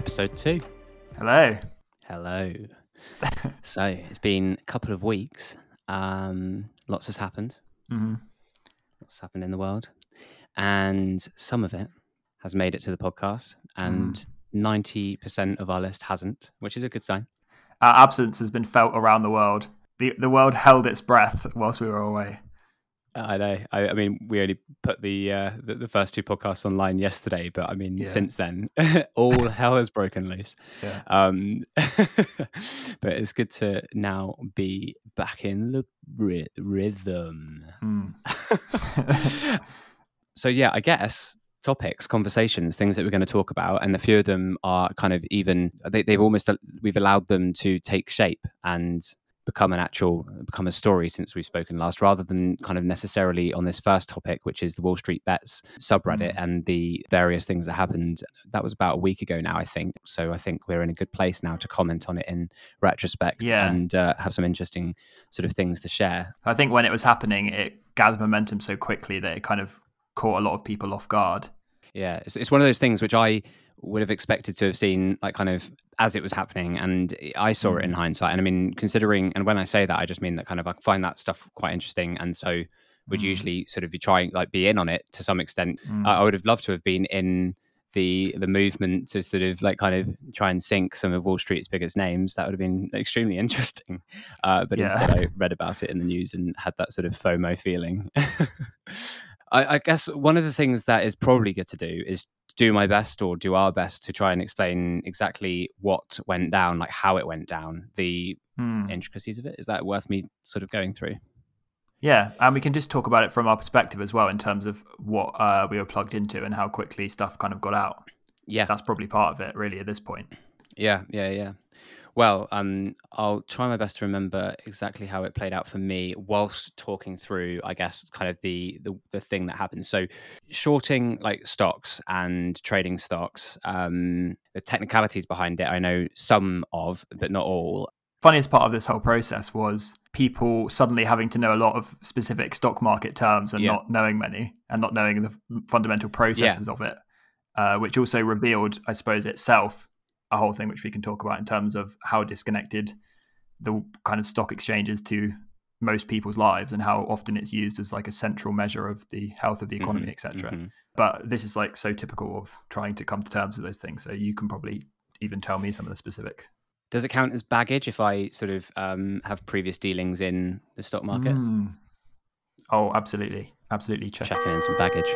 episode two. Hello. Hello. so it's been a couple of weeks. Um, lots has happened. hmm Lots happened in the world, and some of it has made it to the podcast, and ninety percent of our list hasn't, which is a good sign. Our absence has been felt around the world. The the world held its breath whilst we were away. I know. I, I mean, we only put the, uh, the the first two podcasts online yesterday, but I mean, Yeah. since then, all hell has broken loose. Yeah. Um, but it's good to now be back in the ry- rhythm. Hmm. so yeah, I guess topics, conversations, things that we're going to talk about, and a few of them are kind of even they, they've almost we've allowed them to take shape and become an actual become a story since we've spoken last rather than kind of necessarily on this first topic which is the wall street bets subreddit Mm. and the various things that happened that was about a week ago now i think so i think we're in a good place now to comment on it in retrospect Yeah. and uh, have some interesting sort of things to share I think when it was happening, it gathered momentum so quickly that it kind of caught a lot of people off guard. Yeah, it's, it's one of those things which I would have expected to have seen, like kind of as it was happening, and I saw it in Mm. hindsight. And I mean, considering, and when I say that, I just mean that kind of I find that stuff quite interesting, and so would Mm. usually sort of be trying, like, be in on it to some extent. Mm. I, I would have loved to have been in the the movement to sort of like kind of try and sink some of Wall Street's biggest names. That would have been extremely interesting. Uh, but Yeah. instead, I read about it in the news and had that sort of FOMO feeling. I, I guess one of the things that is probably good to do is do my best or do our best to try and explain exactly what went down, like how it went down, the Hmm. intricacies of it. Is that worth me sort of going through? Yeah, and we can just talk about it from our perspective as well in terms of what uh, we were plugged into and how quickly stuff kind of got out. Yeah, That's probably part of it, really, at this point. Yeah, yeah, yeah. Well, um, I'll try my best to remember exactly how it played out for me whilst talking through, I guess, kind of the the, the thing that happened. So, shorting like stocks and trading stocks, um, the technicalities behind it, I know some of, but not all. funniest part of this whole process was people suddenly having to know a lot of specific stock market terms and Yeah. not knowing many and not knowing the fundamental processes of it, uh, which also revealed, I suppose, itself a whole thing which we can talk about in terms of how disconnected the kind of stock exchanges to most people's lives and how often it's used as like a central measure of the health of the economy, Mhm, etc. mhm. But this is like so typical of trying to come to terms with those things. So you can probably even tell me some of the specific. Does it count as baggage if I sort of um, have previous dealings in the stock market? Mm. Oh, absolutely, absolutely. Check. Checking in some baggage.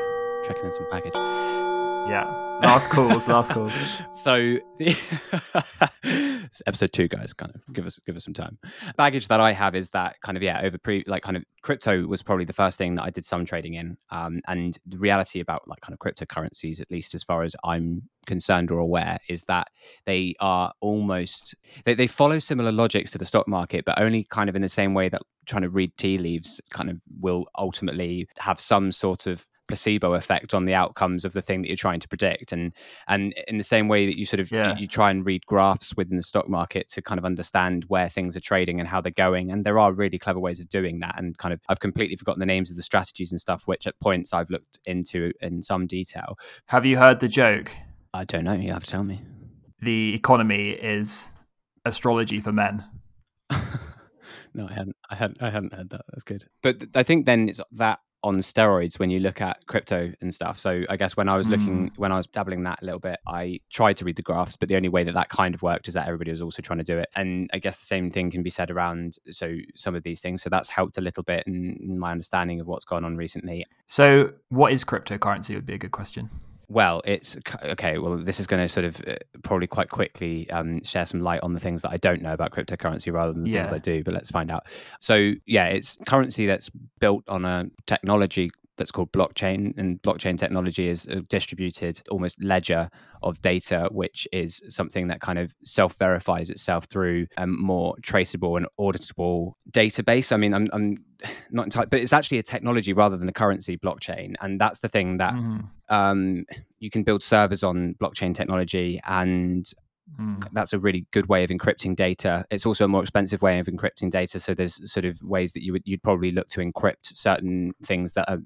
Checking in some baggage. Yeah. Last calls. last calls. so episode two guys kind of give us give us some time baggage that i have is that kind of yeah over pre like kind of crypto was probably the first thing that i did some trading in um, and the reality about like kind of cryptocurrencies at least as far as i'm concerned or aware is that they are almost they, they follow similar logics to the stock market but only kind of in the same way that trying to read tea leaves kind of will ultimately have some sort of placebo effect on the outcomes of the thing that you're trying to predict. And and in the same way that you sort of Yeah. you, you try and read graphs within the stock market to kind of understand where things are trading and how they're going. And there are really clever ways of doing that. And kind of I've completely forgotten the names of the strategies and stuff which at points I've looked into in some detail. Have you heard the joke? I don't know. You have to tell me. The economy is astrology for men. no I hadn't I hadn't I hadn't heard that. That's good. But I think then it's that on steroids when you look at crypto and stuff. So I guess when I was looking, mm. when I was dabbling that a little bit, I tried to read the graphs, but the only way that that kind of worked is that everybody was also trying to do it. And I guess the same thing can be said around so some of these things. So that's helped a little bit in, in my understanding of what's gone on recently. So, what is cryptocurrency? Would be a good question. Well, it's okay. Well, this is going to sort of uh, probably quite quickly um, share some light on the things that I don't know about cryptocurrency rather than the things I do. But let's find out. So, yeah, it's currency that's built on a technology that's called blockchain, and blockchain technology is a distributed, almost ledger of data, which is something that kind of self verifies itself through a more traceable and auditable database. I mean, I'm, I'm not entirely, but it's actually a technology rather than a currency blockchain, and that's the thing that Mhm. um, you can build servers on blockchain technology and Mm. that's a really good way of encrypting data it's also a more expensive way of encrypting data so there's sort of ways that you would you'd probably look to encrypt certain things that are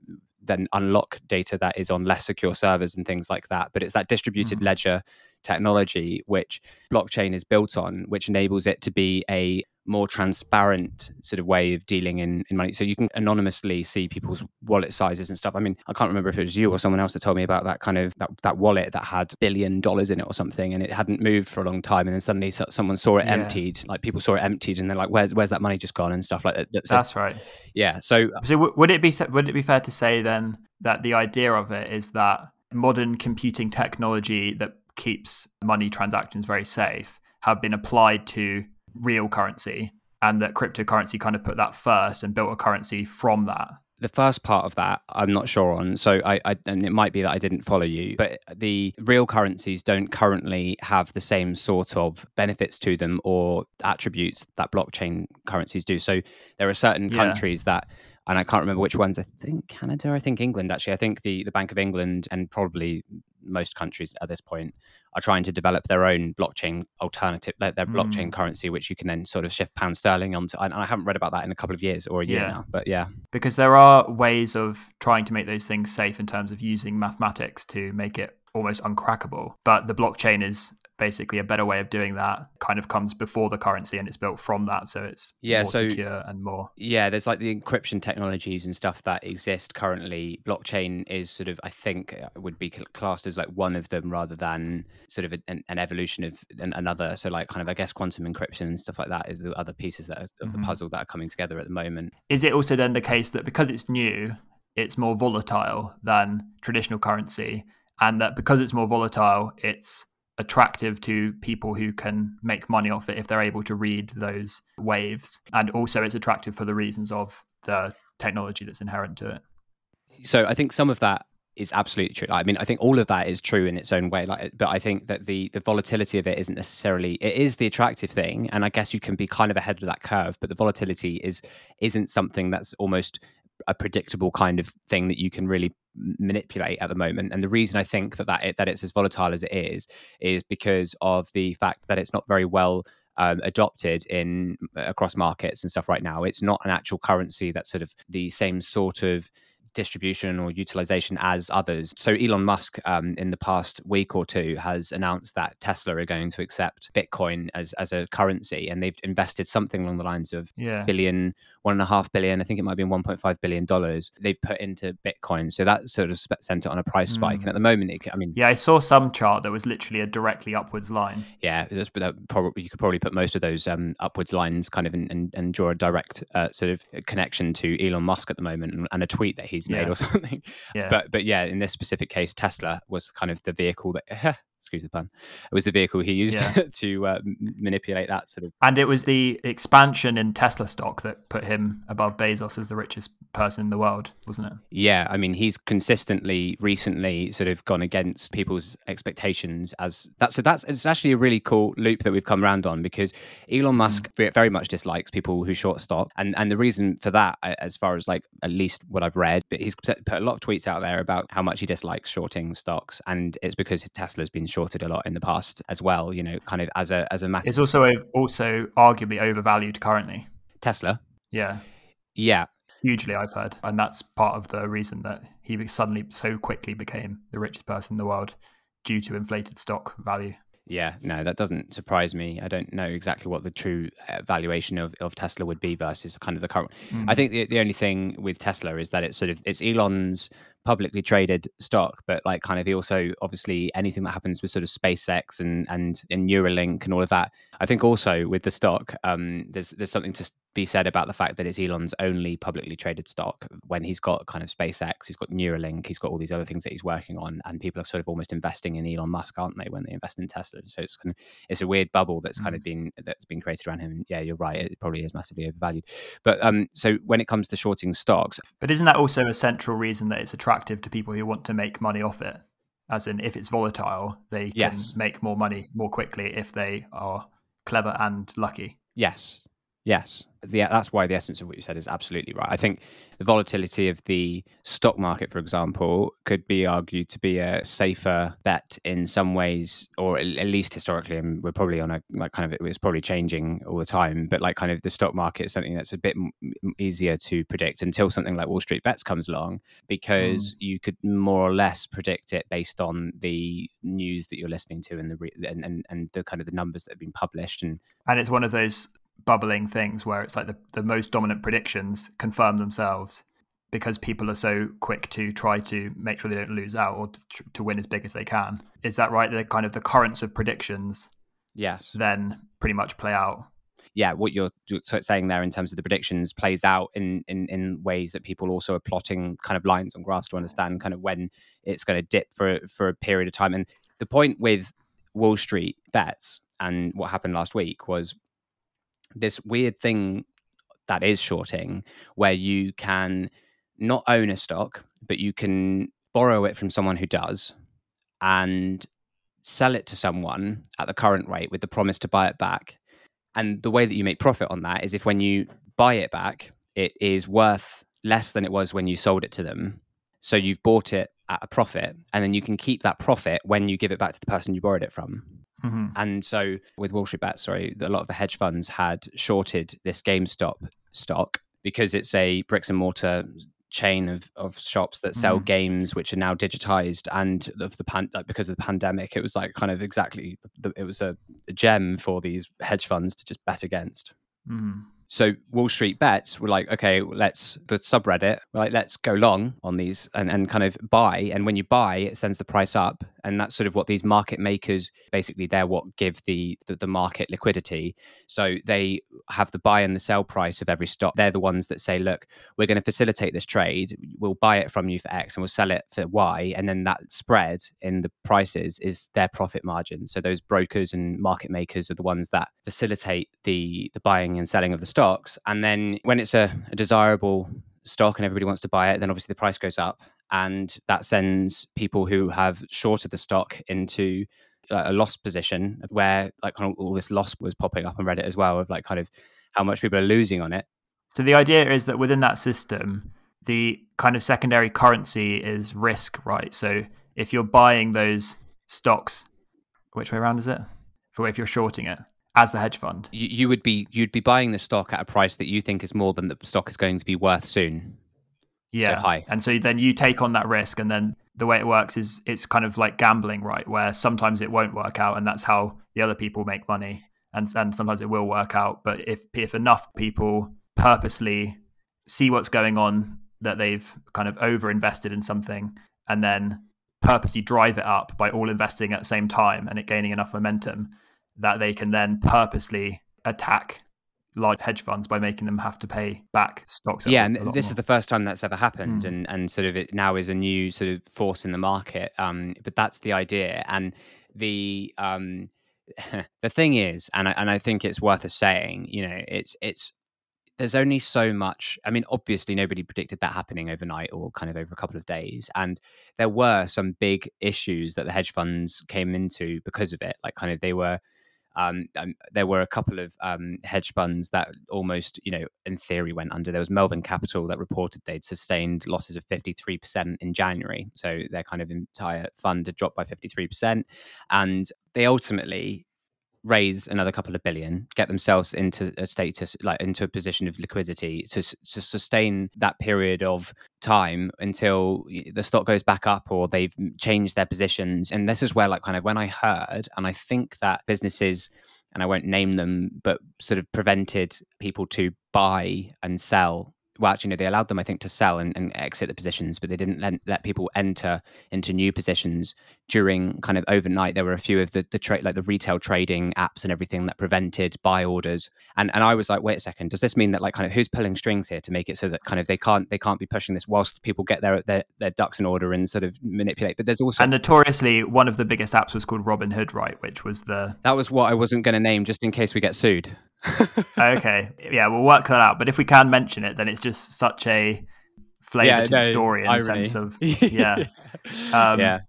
then unlock data that is on less secure servers and things like that but it's that distributed Mhm. ledger technology which blockchain is built on, which enables it to be a more transparent sort of way of dealing in, in money. So you can anonymously see people's wallet sizes and stuff. I mean, I can't remember if it was you or someone else that told me about that kind of that, that wallet that had billion dollars in it or something, and it hadn't moved for a long time, and then suddenly someone saw it yeah. emptied. Like people saw it emptied, and they're like, "Where's where's that money just gone?" and stuff like that. So, That's right. Yeah. So uh so w- would it be would it be fair to say then that the idea of it is that modern computing technology that keeps money transactions very safe have been applied to real currency and that cryptocurrency kind of put that first and built a currency from that? The first part of that i'm not sure on. So I, I, and it might be that i didn't follow you but the real currencies don't currently have the same sort of benefits to them or attributes that blockchain currencies do. So there are certain yeah. countries that and I can't remember which ones. I think Canada, I think England. Actually, I think the the Bank of England and probably most countries at this point are trying to develop their own blockchain alternative, their, their mm. blockchain currency, which you can then sort of shift pound sterling onto. And I haven't read about that in a couple of years or a year yeah. now, but yeah, because there are ways of trying to make those things safe in terms of using mathematics to make it almost uncrackable. But the blockchain is basically a better way of doing that kind of comes before the currency and it's built from that. So it's yeah so secure and more yeah there's like the encryption technologies and stuff that exist currently. Blockchain is sort of i think uh, would be classed as like one of them rather than sort of an, an evolution of an, another. So like kind of i guess quantum encryption and stuff like that is the other pieces that are, of mm-hmm. the puzzle that are coming together at the moment. Is it also then the case that because it's new it's more volatile than traditional currency and that because it's more volatile, it's attractive to people who can make money off it if they're able to read those waves. And also, it's attractive for the reasons of the technology that's inherent to it. So, I think some of that is absolutely true. I mean, I think all of that is true in its own way. Like, but I think that the the volatility of it isn't necessarily. It is the attractive thing, and I guess you can be kind of ahead of that curve. But the volatility is isn't something that's almost a predictable kind of thing that you can really manipulate at the moment. And the reason I think that that, it, that it's as volatile as it is is because of the fact that it's not very well um, adopted in across markets and stuff right now. It's not an actual currency that's sort of the same sort of distribution or utilization as others. So Elon Musk, um, in the past week or two, has announced that Tesla are going to accept Bitcoin as as a currency, and they've invested something along the lines of yeah. billion, one and a half billion. I think it might be one point five billion dollars. They've put into Bitcoin, so that sort of sent it on a price spike. Mm. And at the moment, it, I mean, yeah, I saw some chart that was literally a directly upwards line. Yeah, was, probably you could probably put most of those um, upwards lines kind of and, and draw a direct uh, sort of connection to Elon Musk at the moment, and, and a tweet that he's made yeah. or something. Yeah. But but yeah, in this specific case, Tesla was kind of the vehicle that excuse the pun, it was the vehicle he used yeah. to uh, manipulate that sort of. And it was the expansion in Tesla stock that put him above Bezos as the richest person in the world, wasn't it? Yeah, I mean, he's consistently recently sort of gone against people's expectations as that. So that's it's actually a really cool loop that we've come around on because Elon hmm. Musk mm. very much dislikes people who short stock, and and the reason for that, as far as like at least what I've read, but he's put a lot of tweets out there about how much he dislikes shorting stocks, and it's because Tesla's been shorted a lot in the past as well. You know, kind of as a as a matter. It's also also arguably overvalued currently. Tesla. Yeah. Yeah. Hugely, I've heard, and that's part of the reason that he suddenly so quickly became the richest person in the world due to inflated stock value. Yeah, no, that doesn't surprise me. I don't know exactly what the true uh, valuation of, of Tesla would be versus kind of the current. Mm. I think the, the only thing with Tesla is that it's sort of it's Elon's publicly traded stock, but like kind of he also obviously anything that happens with sort of SpaceX and and, and Neuralink and all of that. I think also with the stock, um, there's there's something to be said about the fact that it's Elon's only publicly traded stock when he's got kind of SpaceX, he's got Neuralink, he's got all these other things that he's working on, and people are sort of almost investing in Elon Musk, aren't they, when they invest in Tesla? So it's kind of it's a weird bubble that's mm. kind of mm. been that's been created around him. Yeah, you're right, it probably is massively overvalued. But um, so when it comes to shorting stocks, but isn't that also a central reason that it's attractive? Attractive to people who want to make money off it. As in, if it's volatile, they yes. can make more money more quickly if they are clever and lucky. Yes. Yes, the, that's why the essence of what you said is absolutely right. I think the volatility of the stock market, for example, could be argued to be a safer bet in some ways, or at least historically. And we're probably on a like kind of it's probably changing all the time, but like kind of the stock market is something that's a bit easier to predict until something like Wall Street Bets comes along, because mm. you could more or less predict it based on the news that you're listening to and the re- and, and and the kind of the numbers that have been published and and it's one of those bubbling things where it's like the, the most dominant predictions confirm themselves because people are so quick to try to make sure they don't lose out or to, to win as big as they can. Is that right? The kind of the currents of predictions, yes, then pretty much play out. Yeah, what you're saying there in terms of the predictions plays out in, in in ways that people also are plotting kind of lines on graphs to understand kind of when it's going to dip for for a period of time. And the point with Wall Street bets and what happened last week was this weird thing that is shorting where you can not own a stock, but you can borrow it from someone who does and sell it to someone at the current rate with the promise to buy it back. And the way that you make profit on that is if when you buy it back, it is worth less than it was when you sold it to them. So you've bought it at a profit, and then you can keep that profit when you give it back to the person you borrowed it from. Mm-hmm. And so with Wall Street Bets, sorry, a lot of the hedge funds had shorted this GameStop stock because it's a bricks and mortar chain of, of shops that sell mm-hmm. games which are now digitized and of the pan like because of the pandemic it was like kind of exactly the, it was a, a, gem for these hedge funds to just bet against mm-hmm. So Wall Street bets were like, okay, let's the subreddit, like let's go long on these and, and kind of buy. And when you buy, it sends the price up. And that's sort of what these market makers basically they're what give the, the, the market liquidity. So they have the buy and the sell price of every stock. They're the ones that say, look, we're going to facilitate this trade. We'll buy it from you for X and we'll sell it for Y. And then that spread in the prices is their profit margin. So those brokers and market makers are the ones that facilitate the the buying and selling of the stocks. And then when it's a, a desirable stock and everybody wants to buy it, then obviously the price goes up. And that sends people who have shorted the stock into uh, a loss position where like kind of all this loss was popping up on Reddit as well of like kind of how much people are losing on it. So the idea is that within that system, the kind of secondary currency is risk, right? So if you're buying those stocks, which way around is it? For if you're shorting it, as a hedge fund. You, you would be you'd be buying the stock at a price that you think is more than the stock is going to be worth soon. Yeah, so high. And so then you take on that risk, and then the way it works is it's kind of like gambling, right? Where sometimes it won't work out, and that's how the other people make money, and and sometimes it will work out. But if if enough people purposely see what's going on, that they've kind of over invested in something, and then purposely drive it up by all investing at the same time and it gaining enough momentum, that they can then purposely attack large hedge funds by making them have to pay back stocks. Yeah, and this more. is the first time that's ever happened, mm. and and sort of it now is a new sort of force in the market. Um, but that's the idea, and the um, the thing is, and I, and I think it's worth a saying, you know, it's it's there's only so much. I mean, obviously, nobody predicted that happening overnight or kind of over a couple of days. And there were some big issues that the hedge funds came into because of it. Like, kind of, they were um, um, there were a couple of um, hedge funds that almost, you know, in theory went under. There was Melvin Capital that reported they'd sustained losses of 53% in January. So their kind of entire fund had dropped by 53%. And they ultimately raise another couple of billion, get themselves into a status like into a position of liquidity to, to sustain that period of time until the stock goes back up or they've changed their positions. And this is where, like, kind of when I heard, and I think that businesses and I won't name them, but sort of prevented people to buy and sell well, actually, no, they allowed them, I think, to sell and, and exit the positions, but they didn't let, let, people enter into new positions during kind of overnight. There were a few of the, the trade, like the retail trading apps and everything that prevented buy orders. And and I was like, wait a second, does this mean that like kind of who's pulling strings here to make it so that kind of they can't they can't be pushing this whilst people get their their, their ducks in order and sort of manipulate? But there's also and notoriously one of the biggest apps was called Robinhood, right? Which was the that was what I wasn't going to name just in case we get sued. Okay, yeah, we'll work that out. But if we can mention it, then it's just such a flavor yeah, to no, the story in the sense of yeah, um, yeah.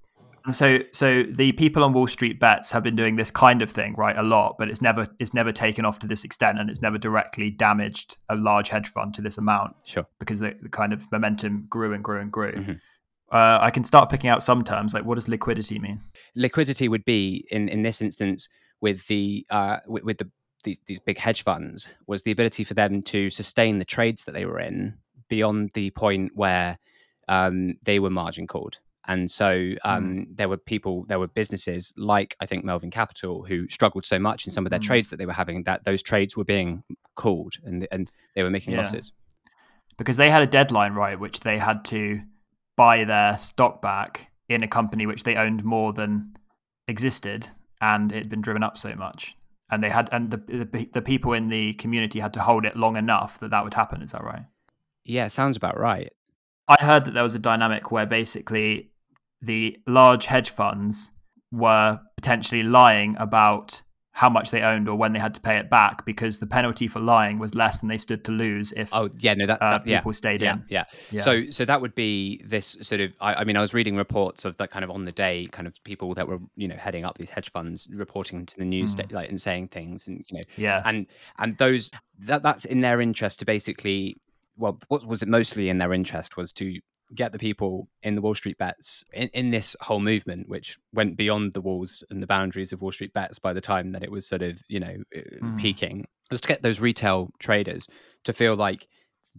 So, so the people on Wall Street bets have been doing this kind of thing, right, a lot, but it's never it's never taken off to this extent, and it's never directly damaged a large hedge fund to this amount. Sure, because the, the kind of momentum grew and grew and grew. Mm-hmm. Uh, I can start picking out some terms like what does liquidity mean? Liquidity would be in in this instance with the uh, with, with the, the these big hedge funds was the ability for them to sustain the trades that they were in beyond the point where um, they were margin called. And so um, mm. there were people, there were businesses like I think Melvin Capital who struggled so much in some of their mm. trades that they were having that those trades were being called and and they were making yeah. losses because they had a deadline right, which they had to buy their stock back in a company which they owned more than existed, and it had been driven up so much. And they had, and the, the the people in the community had to hold it long enough that that would happen. Is that right? Yeah, sounds about right. I heard that there was a dynamic where basically the large hedge funds were potentially lying about how much they owned or when they had to pay it back because the penalty for lying was less than they stood to lose if oh yeah no that, uh, people yeah, stayed yeah, in yeah. yeah so so that would be this sort of I, I, mean I was reading reports of that kind of on the day kind of people that were you know heading up these hedge funds reporting to the news mm. like and saying things and you know yeah and and those that that's in their interest to basically well, what was it mostly in their interest was to get the people in the Wall Street bets in, in this whole movement, which went beyond the walls and the boundaries of Wall Street bets by the time that it was sort of, you know, mm. peaking, was to get those retail traders to feel like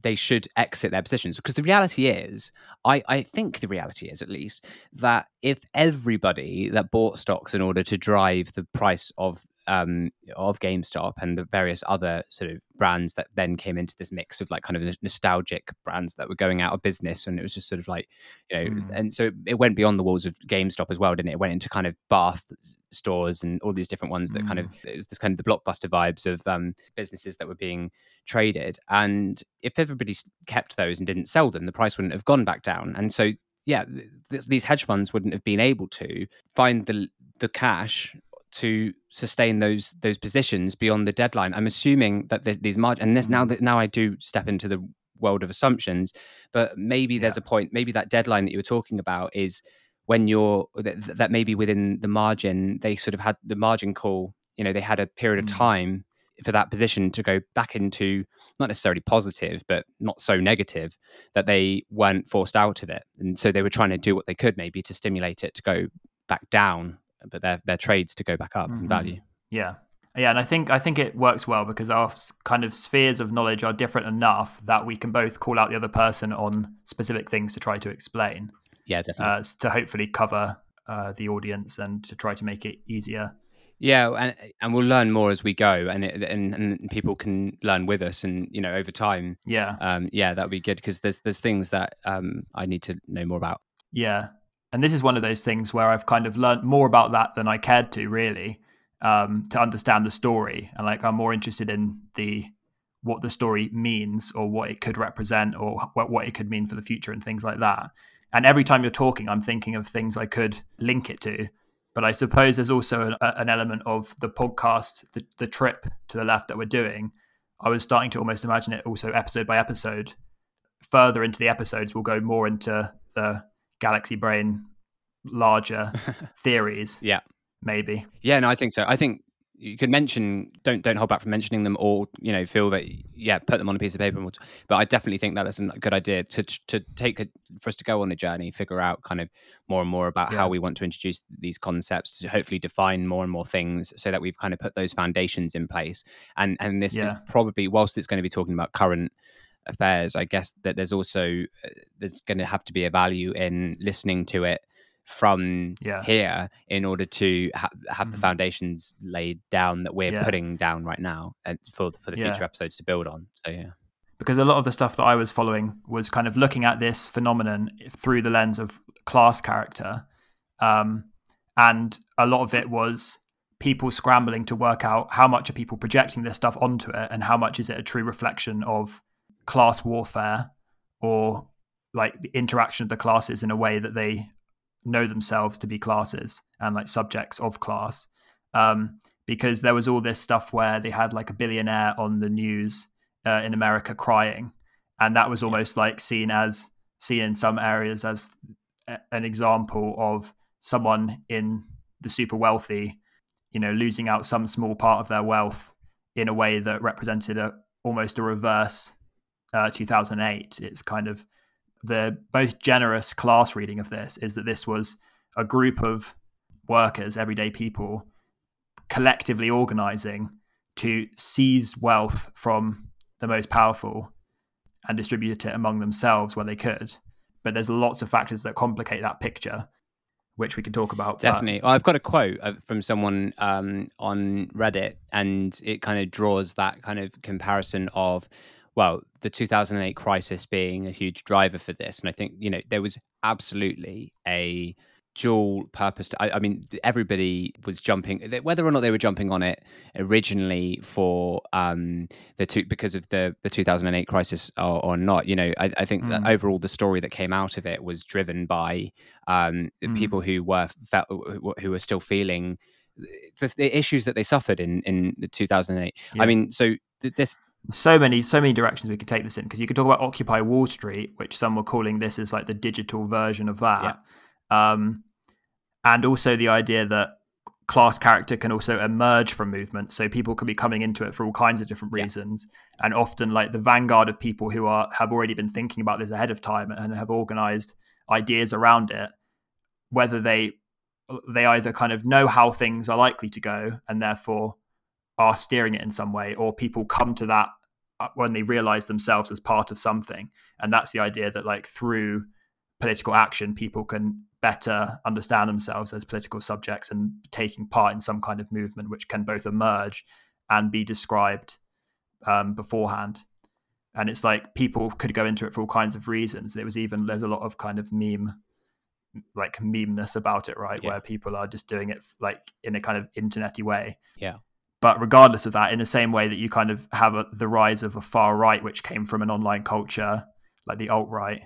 they should exit their positions. Because the reality is, I, I think the reality is at least, that if everybody that bought stocks in order to drive the price of um, of GameStop and the various other sort of brands that then came into this mix of like kind of nostalgic brands that were going out of business, and it was just sort of like, you know, mm. and so it went beyond the walls of GameStop as well, didn't it? It went into kind of Bath stores and all these different ones that mm. kind of mm. it was this kind of the blockbuster vibes of um, businesses that were being traded. And if everybody kept those and didn't sell them, the price wouldn't have gone back down. And so, yeah, th- these hedge funds wouldn't have been able to find the the cash to sustain those those positions beyond the deadline. I'm assuming that these margin and this now that now I do step into the world of assumptions, but maybe there's yeah. a point. Maybe that deadline that you were talking about is when you're that, that maybe within the margin they sort of had the margin call. You know, they had a period of mm. time for that position to go back into not necessarily positive, but not so negative that they weren't forced out of it. And so they were trying to do what they could maybe to stimulate it to go back down, but their their trades to go back up mm-hmm. in value. Yeah. Yeah, and I think I think it works well because our kind of spheres of knowledge are different enough that we can both call out the other person on specific things to try to explain. Yeah, definitely. Uh, to hopefully cover uh, the audience and to try to make it easier yeah, and and we'll learn more as we go, and it, and and people can learn with us, and you know over time. Yeah, um, yeah, that would be good because there's there's things that um I need to know more about. Yeah, and this is one of those things where I've kind of learned more about that than I cared to really, um, to understand the story, and like I'm more interested in the what the story means or what it could represent or what what it could mean for the future and things like that. And every time you're talking, I'm thinking of things I could link it to but I suppose there's also an, an element of the podcast, the, the trip to the left that we're doing. I was starting to almost imagine it also episode by episode. Further into the episodes, we'll go more into the galaxy brain larger theories. Yeah. Maybe. Yeah, no, I think so. I think you could mention don't don't hold back from mentioning them or you know feel that yeah put them on a piece of paper and we'll t- but i definitely think that is a good idea to to take a, for us to go on a journey figure out kind of more and more about yeah. how we want to introduce these concepts to hopefully define more and more things so that we've kind of put those foundations in place and and this yeah. is probably whilst it's going to be talking about current affairs i guess that there's also uh, there's going to have to be a value in listening to it from yeah. here in order to ha- have mm-hmm. the foundations laid down that we're yeah. putting down right now and for for the future yeah. episodes to build on. So yeah. Because a lot of the stuff that I was following was kind of looking at this phenomenon through the lens of class character, um, and a lot of it was people scrambling to work out how much are people projecting this stuff onto it, and how much is it a true reflection of class warfare or like the interaction of the classes in a way that they know themselves to be classes and like subjects of class. Um, because there was all this stuff where they had like a billionaire on the news uh, in America crying, and that was almost like seen as seen in some areas as a, an example of someone in the super wealthy, you know, losing out some small part of their wealth in a way that represented a almost a reverse uh, 2008. It's kind of the most generous class reading of this is that this was a group of workers, everyday people, collectively organizing to seize wealth from the most powerful and distribute it among themselves where they could. But there's lots of factors that complicate that picture, which we can talk about. Definitely. I've got a quote uh, from someone um, on Reddit, and it kind of draws that kind of comparison of, well, the 2008 crisis being a huge driver for this. And I think, you know, there was absolutely a dual purpose. To, I, I, mean, everybody was jumping, whether or not they were jumping on it originally for um, the two because of the the 2008 crisis or, or not. You know, I, I think mm. that overall the story that came out of it was driven by um, mm. people who were felt, who were still feeling the, the, issues that they suffered in in the 2008. Yeah. I mean, so this so many so many directions we could take this in because you could talk about occupy wall street which some were calling this as like the digital version of that yeah. Um, and also the idea that class character can also emerge from movement so people can be coming into it for all kinds of different reasons yeah. and often like the vanguard of people who are have already been thinking about this ahead of time and have organized ideas around it whether they they either kind of know how things are likely to go and therefore are steering it in some way or people come to that uh, when they realize themselves as part of something and that's the idea that like through political action people can better understand themselves as political subjects and taking part in some kind of movement which can both emerge and be described um, beforehand. And it's like people could go into it for all kinds of reasons. It was even there's a lot of kind of meme, like memeness about it, right? Yeah. Where people are just doing it like in a kind of internety way. Yeah. But regardless of that, in the same way that you kind of have a, the rise of a far right, which came from an online culture, like the alt right,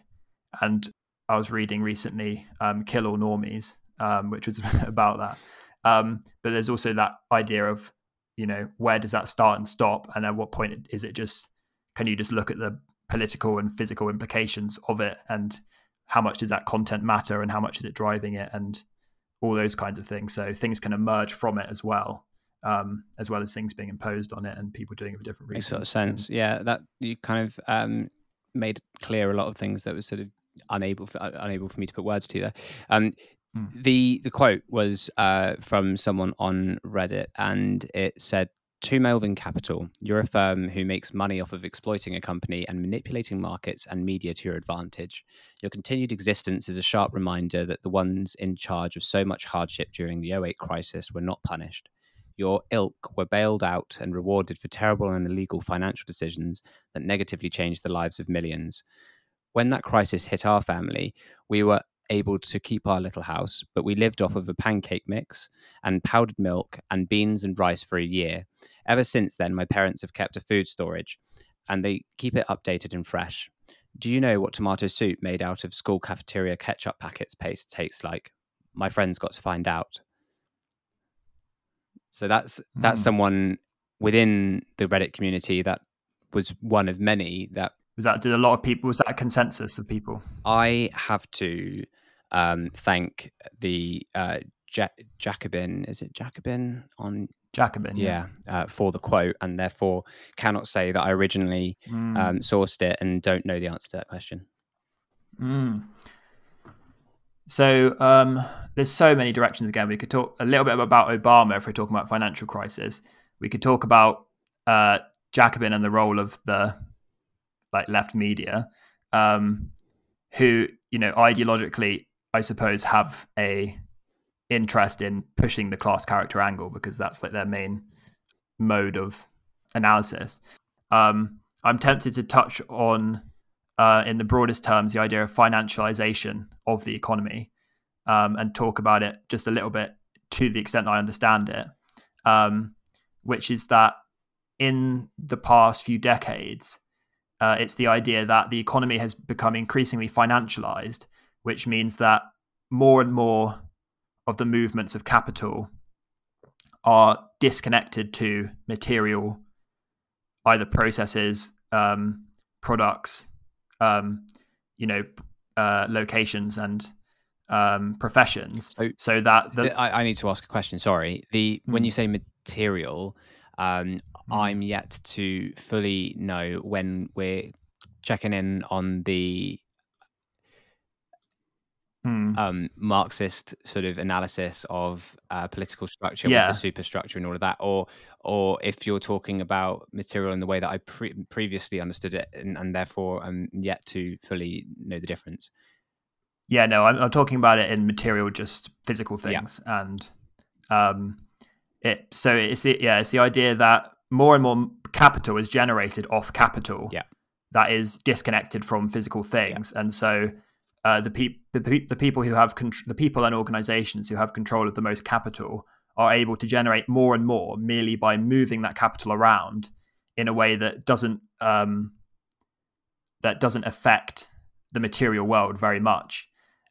and I was reading recently, um, Kill All Normies, um, which was about that. Um, but there's also that idea of, you know, where does that start and stop? And at what point is it just, can you just look at the political and physical implications of it? And how much does that content matter? And how much is it driving it? And all those kinds of things. So things can emerge from it as well. Um, as well as things being imposed on it and people doing it for different reasons. Makes sort of sense. Yeah, that you kind of um, made clear a lot of things that was sort of unable for, uh, unable for me to put words to there. Um, mm. The the quote was uh, from someone on Reddit, and it said, "To Melvin Capital, you're a firm who makes money off of exploiting a company and manipulating markets and media to your advantage. Your continued existence is a sharp reminder that the ones in charge of so much hardship during the 08 crisis were not punished." Your ilk were bailed out and rewarded for terrible and illegal financial decisions that negatively changed the lives of millions when that crisis hit our family, we were able to keep our little house, but we lived off of a pancake mix and powdered milk and beans and rice for a year. Ever since then, my parents have kept a food storage and they keep it updated and fresh. Do you know what tomato soup made out of school cafeteria ketchup packets paste tastes like? My friends got to find out. So that's that's mm. someone within the Reddit community that was one of many that was that did a lot of people? Was that a consensus of people? I have to um, thank the uh, ja- Jacobin. Is it Jacobin on Jacobin? Yeah, yeah. Uh, for the quote, and therefore cannot say that I originally mm. um, sourced it and don't know the answer to that question. Mm. So um, there's so many directions. Again, we could talk a little bit about Obama if we're talking about financial crisis. We could talk about uh, Jacobin and the role of the like left media, um, who you know ideologically, I suppose, have a interest in pushing the class character angle because that's like their main mode of analysis. Um, I'm tempted to touch on, uh, in the broadest terms, the idea of financialization of the economy um, and talk about it just a little bit to the extent I understand it, um, which is that in the past few decades, uh, it's the idea that the economy has become increasingly financialized, which means that more and more of the movements of capital are disconnected to material, either processes, um, products, um, you know, uh, locations, and um, professions. So, so that the, I, I, need to ask a question. Sorry, the mm. when you say material, um, mm. I'm yet to fully know when we're checking in on the mm. um, Marxist sort of analysis of uh, political structure yeah. with the superstructure and all of that, or or if you're talking about material in the way that I pre- previously understood it, and, and therefore I'm yet to fully know the difference. Yeah, no, I'm, I'm talking about it in material, just physical things, yeah. and um, it. So it's the, yeah, it's the idea that more and more capital is generated off capital. Yeah. That is disconnected from physical things, yeah. and so uh, the, pe- the, pe- the people who have con- the people and organizations who have control of the most capital are able to generate more and more merely by moving that capital around in a way that doesn't um, that doesn't affect the material world very much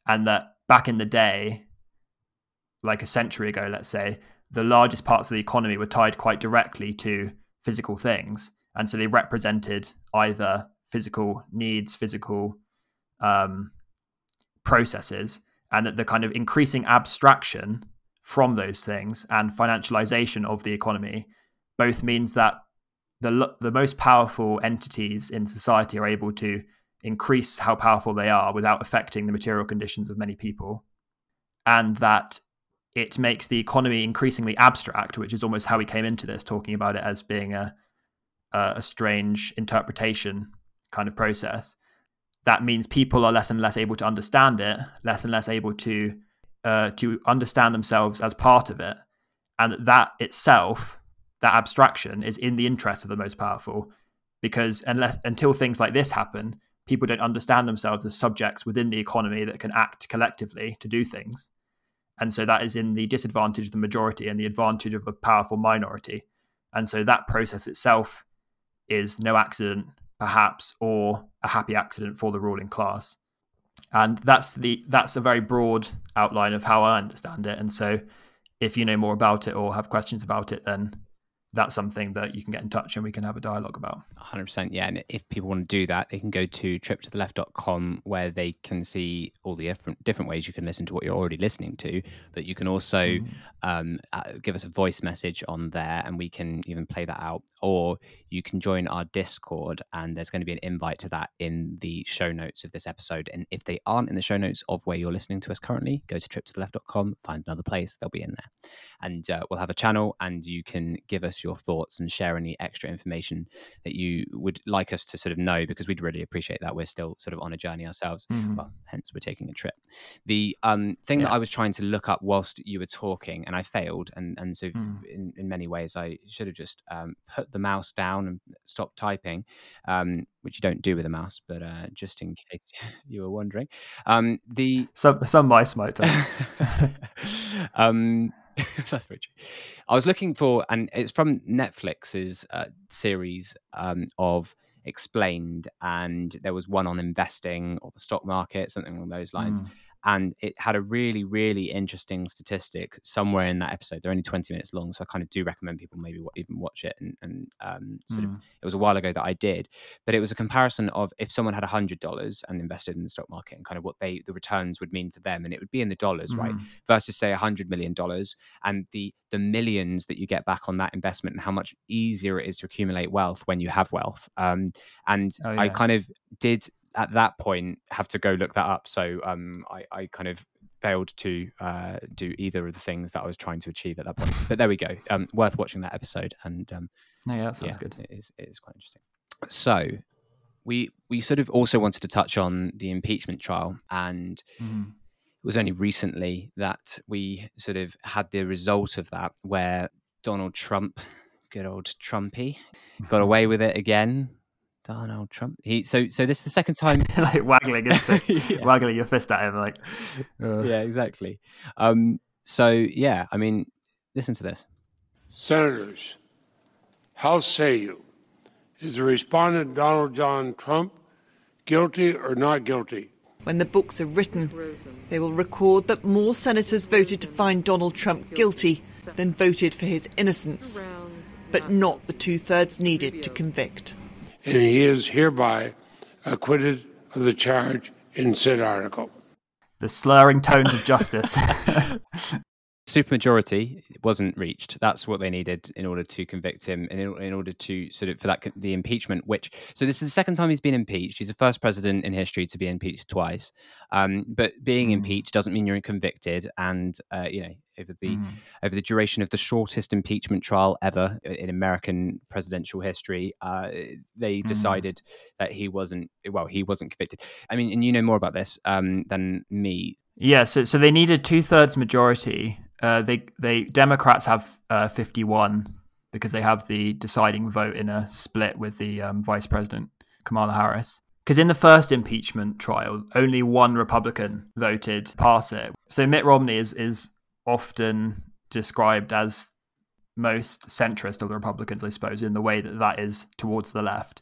and that back in the day, like a century ago, let's say, the largest parts of the economy were tied quite directly to physical things. And so they represented either physical needs, physical um, processes, and that the kind of increasing abstraction from those things and financialization of the economy both means that the the most powerful entities in society are able to increase how powerful they are without affecting the material conditions of many people, and that it makes the economy increasingly abstract, which is almost how we came into this, talking about it as being a a strange interpretation kind of process. That means people are less and less able to understand it, less and less able to uh, to understand themselves as part of it, and that itself, that abstraction, is in the interest of the most powerful, because unless until things like this happen, people don't understand themselves as subjects within the economy that can act collectively to do things. And so that is in the disadvantage of the majority and the advantage of a powerful minority. And so that process itself is no accident, perhaps, or a happy accident for the ruling class. And that's the that's a very broad outline of how I understand it. And so if you know more about it or have questions about it, then that's something that you can get in touch and we can have a dialogue about. 100%. Yeah. And if people want to do that, they can go to triptotheleft.com where they can see all the different different ways you can listen to what you're already listening to. But you can also mm. um, uh, give us a voice message on there and we can even play that out. Or you can join our Discord and there's going to be an invite to that in the show notes of this episode. And if they aren't in the show notes of where you're listening to us currently, go to triptotheleft.com, find another place, they'll be in there. And uh, we'll have a channel and you can give us your thoughts and share any extra information that you would like us to sort of know because we'd really appreciate that. We're still sort of on a journey ourselves. Mm-hmm. Well, hence we're taking a trip. The um, thing yeah. that I was trying to look up whilst you were talking and I failed, and and so mm. in, in many ways I should have just um, put the mouse down and stopped typing, um, which you don't do with a mouse, but uh, just in case you were wondering, um, the some some mice might. um, That's very true. I was looking for, and it's from Netflix's uh, series um, of Explained, and there was one on investing or the stock market, something along those lines. Mm and it had a really really interesting statistic somewhere in that episode they're only 20 minutes long so i kind of do recommend people maybe even watch it and, and um, sort mm. of it was a while ago that i did but it was a comparison of if someone had $100 and invested in the stock market and kind of what they the returns would mean for them and it would be in the dollars mm. right versus say $100 million and the the millions that you get back on that investment and how much easier it is to accumulate wealth when you have wealth um, and oh, yeah. i kind of did at that point have to go look that up. So um, I, I kind of failed to uh, do either of the things that I was trying to achieve at that point. But there we go. Um, worth watching that episode. And um, no, yeah, that sounds yeah, good. It is, it is quite interesting. So we we sort of also wanted to touch on the impeachment trial, and mm-hmm. it was only recently that we sort of had the result of that, where Donald Trump, good old Trumpy, got away with it again Donald Trump. He so so this is the second time like waggling his fist, yeah. waggling your fist at him like uh. yeah exactly. Um, so yeah, I mean, listen to this. Senators, how say you? Is the respondent Donald John Trump guilty or not guilty? When the books are written, they will record that more senators voted to find Donald Trump guilty than voted for his innocence, but not the two thirds needed to convict and he is hereby acquitted of the charge in said article. The slurring tones of justice. supermajority wasn't reached. That's what they needed in order to convict him, and in, in, order to sort of for that the impeachment. Which so this is the second time he's been impeached. He's the first president in history to be impeached twice. Um, but being mm. impeached doesn't mean you're convicted. And uh, you know, over the mm. over the duration of the shortest impeachment trial ever in American presidential history, uh, they mm. decided that he wasn't well, he wasn't convicted. I mean, and you know more about this um, than me. Yeah, so so they needed two thirds majority uh, they they Democrats have uh, 51 because they have the deciding vote in a split with the um, Vice President Kamala Harris. Because in the first impeachment trial, only one Republican voted pass it. So Mitt Romney is is often described as most centrist of the Republicans, I suppose, in the way that that is towards the left.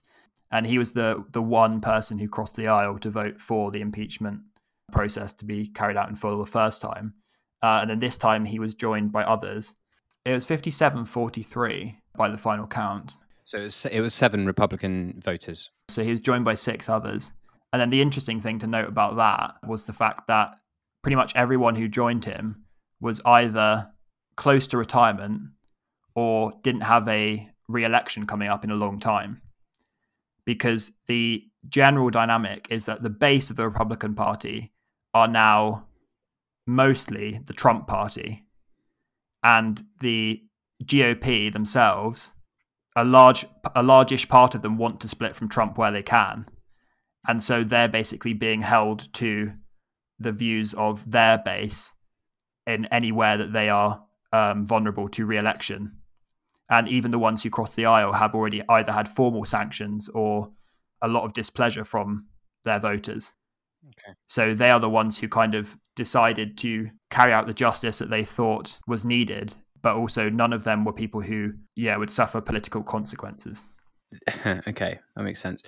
And he was the the one person who crossed the aisle to vote for the impeachment process to be carried out in full the first time. Uh, and then this time he was joined by others. It was 57 43 by the final count. So it was, it was seven Republican voters. So he was joined by six others. And then the interesting thing to note about that was the fact that pretty much everyone who joined him was either close to retirement or didn't have a re election coming up in a long time. Because the general dynamic is that the base of the Republican Party are now mostly the Trump party and the GOP themselves, a large a largish part of them want to split from Trump where they can. And so they're basically being held to the views of their base in anywhere that they are um, vulnerable to re-election. And even the ones who cross the aisle have already either had formal sanctions or a lot of displeasure from their voters. Okay. So they are the ones who kind of decided to carry out the justice that they thought was needed, but also none of them were people who, yeah, would suffer political consequences. okay, that makes sense.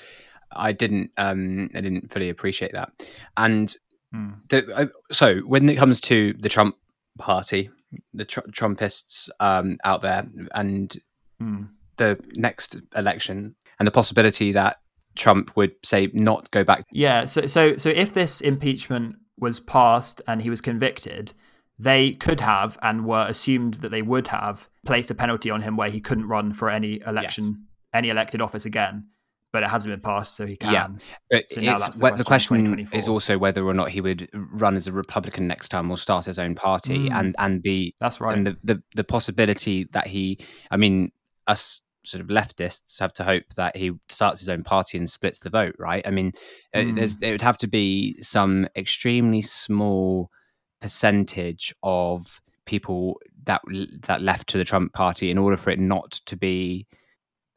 I didn't, um, I didn't fully appreciate that. And mm. the, uh, so when it comes to the Trump party, the tr- Trumpists um, out there, and mm. the next election, and the possibility that Trump would say not go back. Yeah. So so so if this impeachment was passed and he was convicted, they could have and were assumed that they would have placed a penalty on him where he couldn't run for any election, yes. any elected office again. But it hasn't been passed, so he can. Yeah, but so the, question, the question is also whether or not he would run as a Republican next time or start his own party, mm. and and the that's right, and the, the the possibility that he, I mean, us sort of leftists have to hope that he starts his own party and splits the vote, right? I mean, mm. it would have to be some extremely small percentage of people that that left to the Trump party in order for it not to be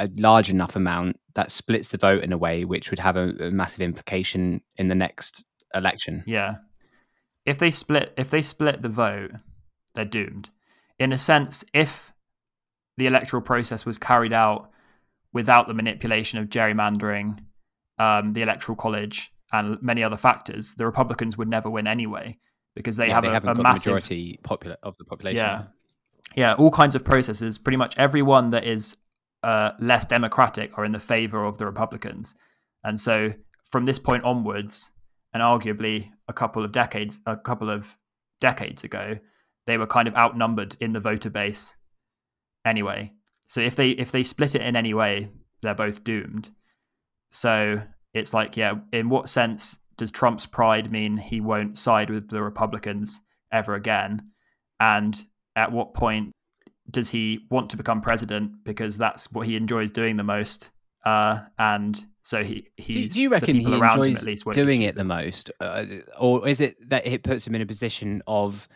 a large enough amount that splits the vote in a way which would have a, a massive implication in the next election. Yeah. If they split if they split the vote, they're doomed. In a sense, if the electoral process was carried out without the manipulation of gerrymandering, um, the electoral college, and many other factors, the Republicans would never win anyway because they yeah, have they a, a massive majority popular of the population. Yeah, yeah, all kinds of processes. Pretty much everyone that is uh, less democratic are in the favor of the Republicans, and so from this point onwards, and arguably a couple of decades, a couple of decades ago, they were kind of outnumbered in the voter base anyway. So if they if they split it in any way, they're both doomed. So it's like, yeah, in what sense does Trump's pride mean he won't side with the Republicans ever again? And at what point does he want to become president because that's what he enjoys doing the most? Uh, and so he he do, do, you reckon he enjoys least, doing it the most, uh, or is it that it puts him in a position of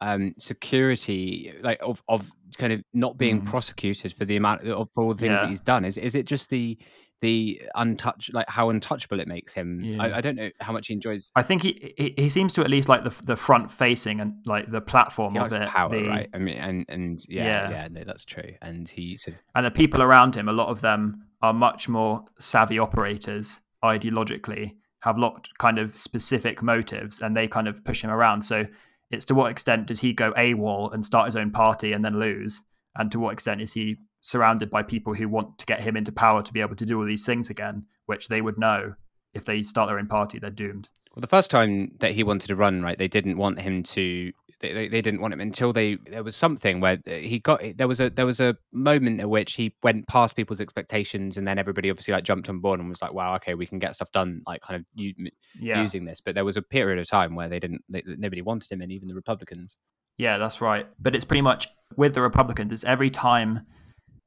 um, security, like of of kind of not being mm. prosecuted for the amount of all the things yeah. that he's done? Is is it just the the untouched, like how untouchable it makes him? Yeah. I, I, don't know how much he enjoys. I think he he, he seems to at least like the the front facing and like the platform he of it, power, the, right? I mean, and and yeah, yeah, yeah, no, that's true. And he sort of... and the people around him, a lot of them are much more savvy operators ideologically, have lot kind of specific motives, and they kind of push him around. So it's to what extent does he go AWOL and start his own party and then lose? And to what extent is he surrounded by people who want to get him into power to be able to do all these things again, which they would know if they start their own party, they're doomed. Well, the first time that he wanted to run, right, they didn't want him to. They, they, they didn't want him until they there was something where uh, he got there was a there was a moment at which he went past people's expectations and then everybody obviously like jumped on board and was like wow okay we can get stuff done like kind of u- Yeah. using this but there was a period of time where they didn't they, nobody wanted him and even the Republicans Yeah, that's right. But it's pretty much with the Republicans, it's every time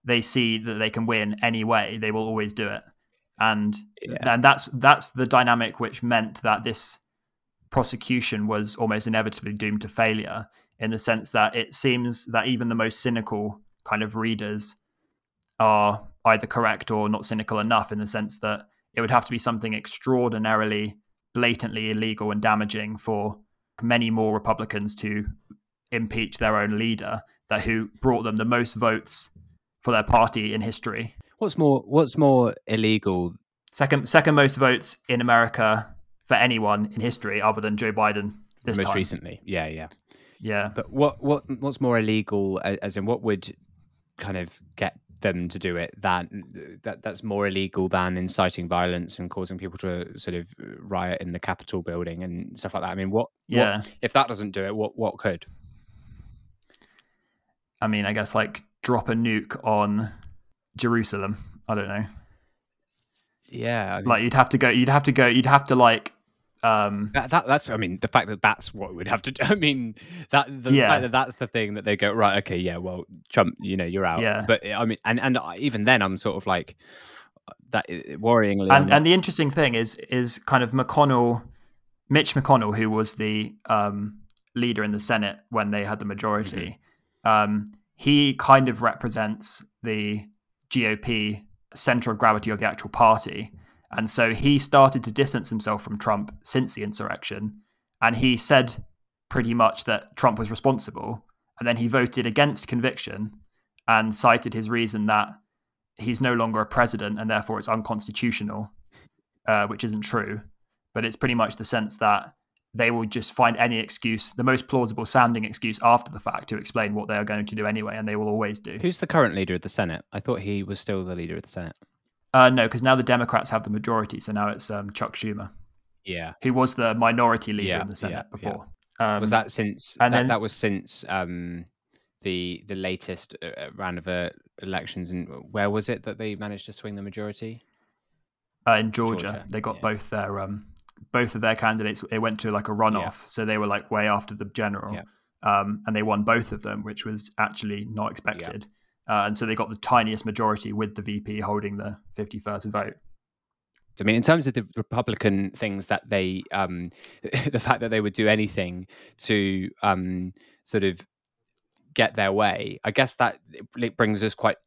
they see that they can win any way, they will always do it. And Yeah. and that's that's the dynamic which meant that this prosecution was almost inevitably doomed to failure in the sense that it seems that even the most cynical kind of readers are either correct or not cynical enough in the sense that it would have to be something extraordinarily blatantly illegal and damaging for many more Republicans to impeach their own leader that who brought them the most votes for their party in history. what's more what's more illegal Second second most votes in America for anyone in history other than Joe Biden this most time. recently yeah yeah Yeah. But what what what's more illegal, as in what would kind of get them to do it? That that that's more illegal than inciting violence and causing people to sort of riot in the Capitol building and stuff like that. I mean, what? what- Yeah. if that doesn't do it, what what could? I mean, I guess like drop a nuke on Jerusalem. I don't know. Yeah, I mean, Like you'd have to go you'd have to go you'd have to like um that, that that's. I mean, the fact that that's what we'd have to do. I mean, that the Yeah. fact that that's the thing that they go right. Okay, yeah. Well, Trump, you know, you're out. Yeah. But I mean, and and even then, I'm sort of like that worryingly. And and the interesting thing is is kind of McConnell, Mitch McConnell, who was the um, leader in the Senate when they had the majority. Um, he kind of represents the GOP center of gravity of the actual party, and so he started to distance himself from Trump since the insurrection, and he said pretty much that Trump was responsible, and then he voted against conviction and cited his reason that he's no longer a president and therefore it's unconstitutional, uh, which isn't true. But it's pretty much the sense that they will just find any excuse, the most plausible sounding excuse after the fact to explain what they are going to do anyway, and they will always do. Who's the current leader of the Senate? I thought he was still the leader of the Senate. Uh, no, because now the Democrats have the majority, so now it's um, Chuck Schumer, Yeah. who was the minority leader Yeah, in the Senate yeah, yeah. before. Um, was that since and that, then- that was since um the the latest uh, uh, round of uh, elections and where was it that they managed to swing the majority uh, in Georgia. Georgia, They got yeah. both their um, both of their candidates. It went to like a runoff, so they were like way after the general, Yeah. um, and they won both of them, which was actually not expected. Uh, and so they got the tiniest majority with the VP holding the fifty-first vote. I mean, in terms of the Republican things that they, um, the fact that they would do anything to um, sort of get their way, I guess that it brings us quite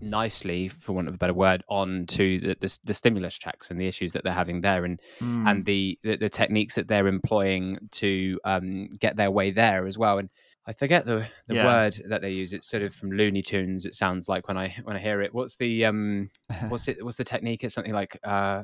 nicely, for want of a better word, on to the, the, the stimulus checks and the issues that they're having there, and Hmm. and the, the the techniques that they're employing to um, get their way there as well. And I forget the the Yeah. word that they use. It's sort of from Looney Tunes. It sounds like when I when I hear it. What's the um what's it what's the technique it's something like uh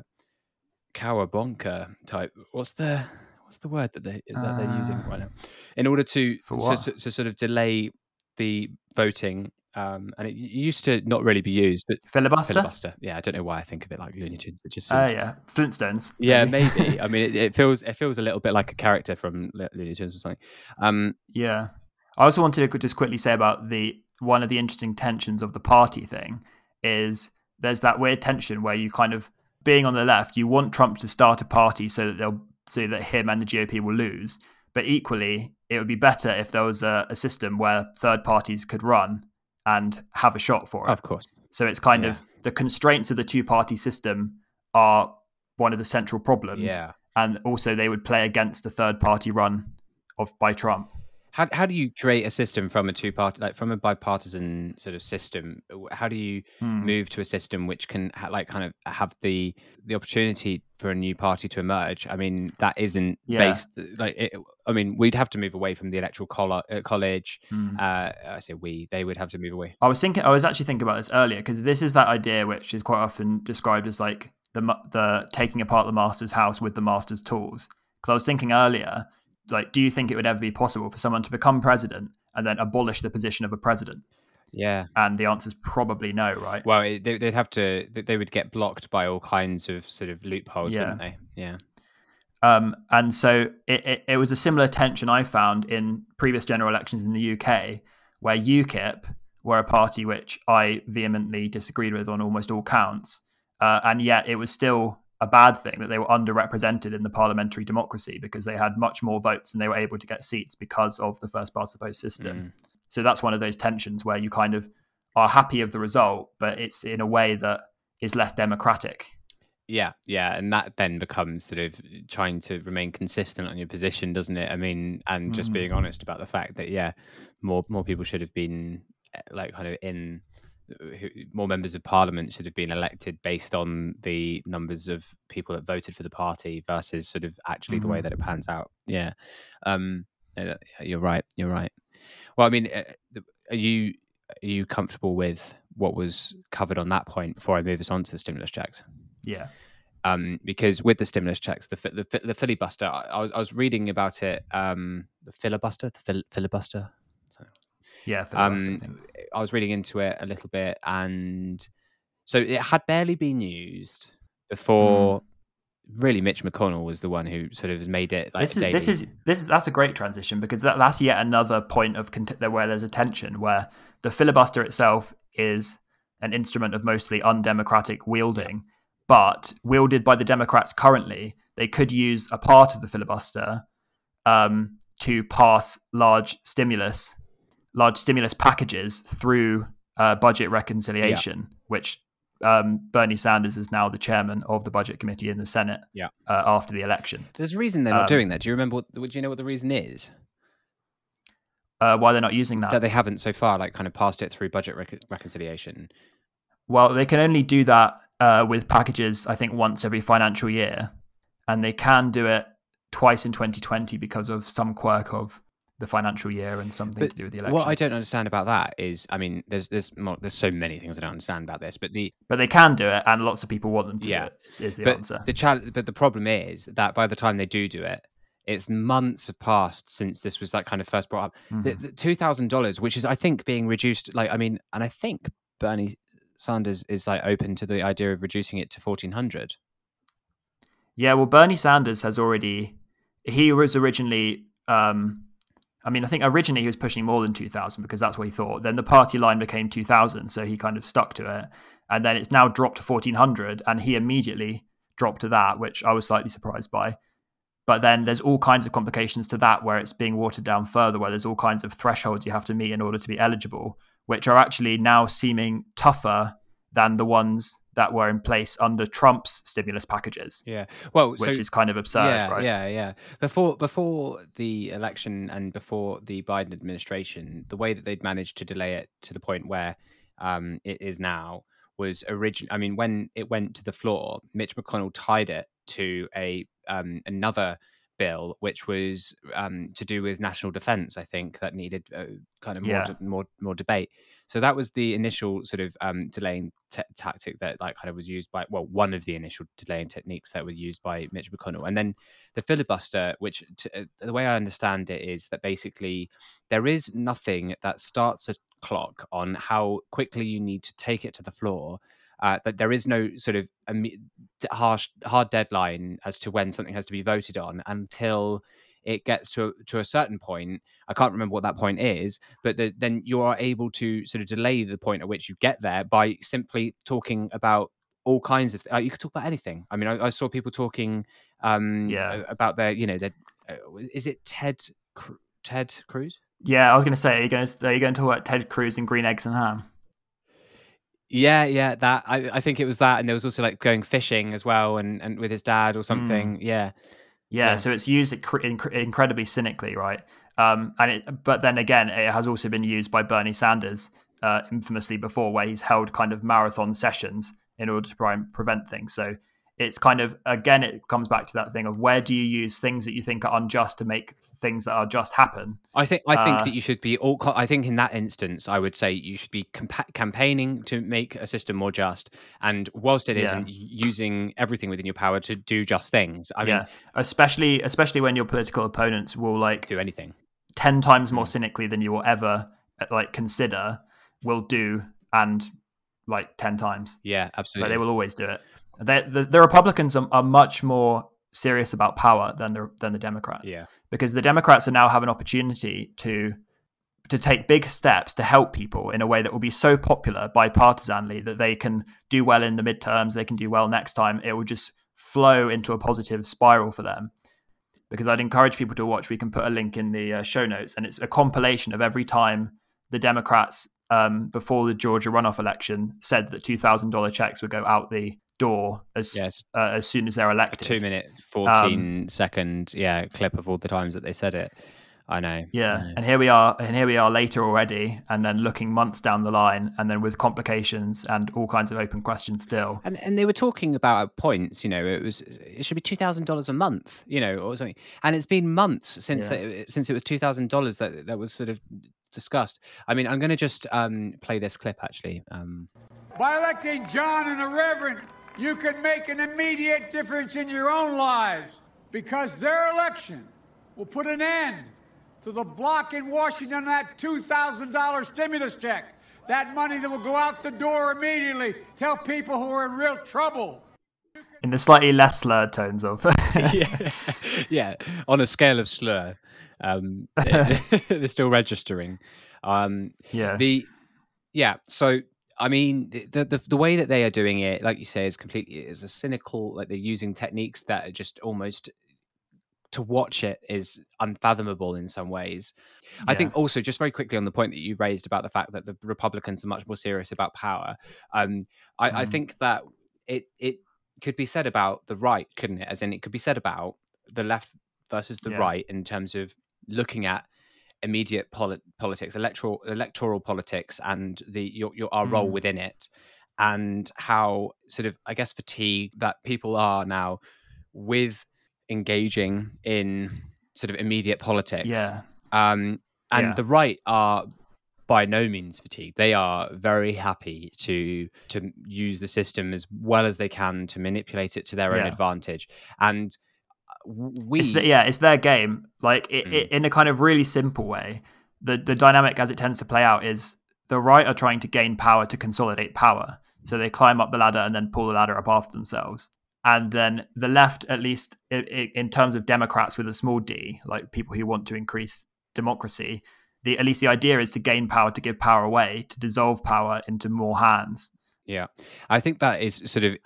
cowabunga type what's the what's the word that they that they're using Uh, right now in order to for to, to, to sort of delay the voting um and it used to not really be used but Filibuster. filibuster yeah i don't know why i think of it like looney tunes it just Oh of- yeah, Flintstones. yeah maybe i mean it, it feels it feels a little bit like a character from Lo- looney tunes or something um Yeah. I also wanted to just quickly say about the one of the interesting tensions of the party thing is there's that weird tension where you kind of being on the left, you want Trump to start a party so that they'll so that him and the GOP will lose. But equally, it would be better if there was a, a system where third parties could run and have a shot for it. of course So it's kind Yeah. of the constraints of the two party system are one of the central problems. yeah And also they would play against a third party run of by Trump. How how do you create a system from a two party like from a bipartisan sort of system? How do you Hmm. move to a system which can ha- like kind of have the the opportunity for a new party to emerge? I mean, that isn't Yeah. based like it, I mean, we'd have to move away from the electoral uh, college. Hmm. Uh, I say we; they would have to move away. I was thinking, I was actually thinking about this earlier because this is that idea which is quite often described as like the the taking apart the master's house with the master's tools. Because I was thinking earlier, like, do you think it would ever be possible for someone to become president and then abolish the position of a president? Yeah. And the answer is probably no, right? Well, it, they, they'd have to. they- They would get blocked by all kinds of sort of loopholes, Yeah. wouldn't they? Yeah. Um, and so it, it, it, was a similar tension I found in previous general elections in the UK, where UKIP were a party which I vehemently disagreed with on almost all counts. Uh, and yet it was still a bad thing that they were underrepresented in the parliamentary democracy because they had much more votes and they were able to get seats because of the first past the post system. Mm. So that's one of those tensions where you kind of are happy of the result, but it's in a way that is less democratic. Yeah, yeah, and that then becomes sort of trying to remain consistent on your position, doesn't it? I mean, and just mm. being honest about the fact that yeah, more more people should have been eh, like kind of in more members of parliament should have been elected based on the numbers of people that voted for the party versus sort of actually mm. the way that it mm. pans out. Yeah, um, you're right. You're right. Well, I mean, eh, are you are you comfortable with what was covered on that point before I move us on to the stimulus checks? Yeah. Um, because with the stimulus checks, the the, the filibuster, I was, I was reading about it. Um, the filibuster, the fil- filibuster. Yeah, um, I was reading into it a little bit, and so it had barely been used before. Mm. Really, Mitch McConnell was the one who sort of has made it. Like this is this is this is that's a great transition because that, that's yet another point of where there's a tension where the filibuster itself is an instrument of mostly undemocratic wielding, but wielded by the Democrats currently, they could use a part of the filibuster um, to pass large stimulus large stimulus packages through uh, budget reconciliation, yeah. which um, Bernie Sanders is now the chairman of the budget committee in the Senate. Yeah. Uh, after the election, there's a reason they're not um, doing that. Do you remember? What, do you know what the reason is? Uh, why they're not using that? That they haven't so far, like, kind of passed it through budget rec- reconciliation. Well, they can only do that uh, with packages, I think, once every financial year, and they can do it twice in 2020 because of some quirk of the financial year and something but to do with the election. What I don't understand about that is, I mean, there's there's there's so many things I don't understand about this, but the but they can do it, and lots of people want them to yeah, do it. Is, is the but answer? The challenge, but the problem is that by the time they do do it, it's months have passed since this was like kind of first brought up. Mm-hmm. The, the two thousand dollars, which is I think being reduced, like I mean, and I think Bernie Sanders is like open to the idea of reducing it to fourteen hundred. Yeah, well, Bernie Sanders has already. He was originally um, I mean, I think originally he was pushing more than 2000 because that's what he thought. Then the party line became 2000, so he kind of stuck to it. And then it's now dropped to 1400, and he immediately dropped to that, which I was slightly surprised by. But then there's all kinds of complications to that where it's being watered down further, where there's all kinds of thresholds you have to meet in order to be eligible, which are actually now seeming tougher than the ones that were in place under Trump's stimulus packages. Yeah, well, which so, is kind of absurd, yeah, right? Yeah, yeah. Before before the election and before the Biden administration, the way that they'd managed to delay it to the point where um, it is now was origin. I mean, when it went to the floor, Mitch McConnell tied it to a um, another bill, which was um, to do with national defense. I think that needed uh, kind of more, yeah. more more debate. So that was the initial sort of um, delaying t- tactic that like kind of was used by well, one of the initial delaying techniques that was used by Mitch McConnell, and then the filibuster, which uh, the way I understand it is that basically there is nothing that starts a clock on how quickly you need to take it to the floor. Uh, that there is no sort of harsh hard deadline as to when something has to be voted on until it gets to to a certain point. I can't remember what that point is, but the, then you are able to sort of delay the point at which you get there by simply talking about all kinds of. Uh, you could talk about anything. I mean, I, I saw people talking, um, yeah, about their, you know, their, uh, is it Ted Ted Cruz? Yeah, I was going to say, are you going to are you going to talk about Ted Cruz and green eggs and ham? Yeah, yeah, that I, I think it was that, and there was also like going fishing as well, and and with his dad or something. Mm. Yeah, yeah, yeah, so it's used inc- incredibly cynically, right? Um, and it, but then again, it has also been used by Bernie Sanders uh, infamously before, where he's held kind of marathon sessions in order to try and prevent things. So it's kind of again, it comes back to that thing of where do you use things that you think are unjust to make things that are just happen. I think I think uh, that you should be all. I think in that instance, I would say you should be compa- campaigning to make a system more just, and whilst it isn't, using everything within your power to do just things. I yeah, mean, especially especially when your political opponents will like do anything ten times more mm. cynically than you will ever uh, like consider will do, and like ten times. Yeah, absolutely. Like, they will always do it. They, the, the Republicans are, are much more serious about power than the than the Democrats. Yeah. Because the Democrats are now have an opportunity to to take big steps to help people in a way that will be so popular bipartisanly that they can do well in the midterms, they can do well next time. It will just flow into a positive spiral for them. Because I'd encourage people to watch. We can put a link in the uh, show notes, and it's a compilation of every time the Democrats, um, before the Georgia runoff election, said that two thousand dollar checks would go out the door as Yes. uh, as soon as they're elected. Two minute, fourteen second, yeah, clip of all the times that they said it. I know. Yeah, I know. and here we are, and here we are later already, and then looking months down the line, and then with complications and all kinds of open questions still. And and they were talking about points, you know, it was it should be two thousand dollars a month, you know, or something. And it's been months since Yeah. that, since it was two thousand dollars that that was sort of discussed. I mean, I'm going to just um, play this clip actually. Um, By electing Jon and the Reverend, you can make an immediate difference in your own lives because their election will put an end to the block in Washington that $2,000 stimulus check. That money that will go out the door immediately. Tell people who are in real trouble. In the slightly less slurred tones of. yeah, yeah, on a scale of slur, um, they're still registering. Um, yeah. the yeah so i mean the, the the way that they are doing it like you say is completely is a cynical like they're using techniques that are just almost to watch it is unfathomable in some ways i think also just very quickly on the point that you raised about the fact that the republicans are much more serious about power um i, I Mm. think that it it could be said about the right couldn't it as in it could be said about the left versus the Yeah. right in terms of looking at immediate poli- politics, electoral electoral politics, and the your, your our role Mm. within it, and how sort of I guess fatigue that people are now with engaging in sort of immediate politics. yeah. Um, and Yeah. the right are by no means fatigued. They are very happy to to use the system as well as they can to manipulate it to their own advantage. And we, It's the, yeah, it's their game. Like it, Mm. it, in a kind of really simple way, the the dynamic as it tends to play out is the right are trying to gain power to consolidate power. So they climb up the ladder and then pull the ladder up after themselves. And then the left, at least i- i- in terms of Democrats with a small d, like people who want to increase democracy, the at least the idea is to gain power, to give power away, to dissolve power into more hands. Yeah, I think that is sort of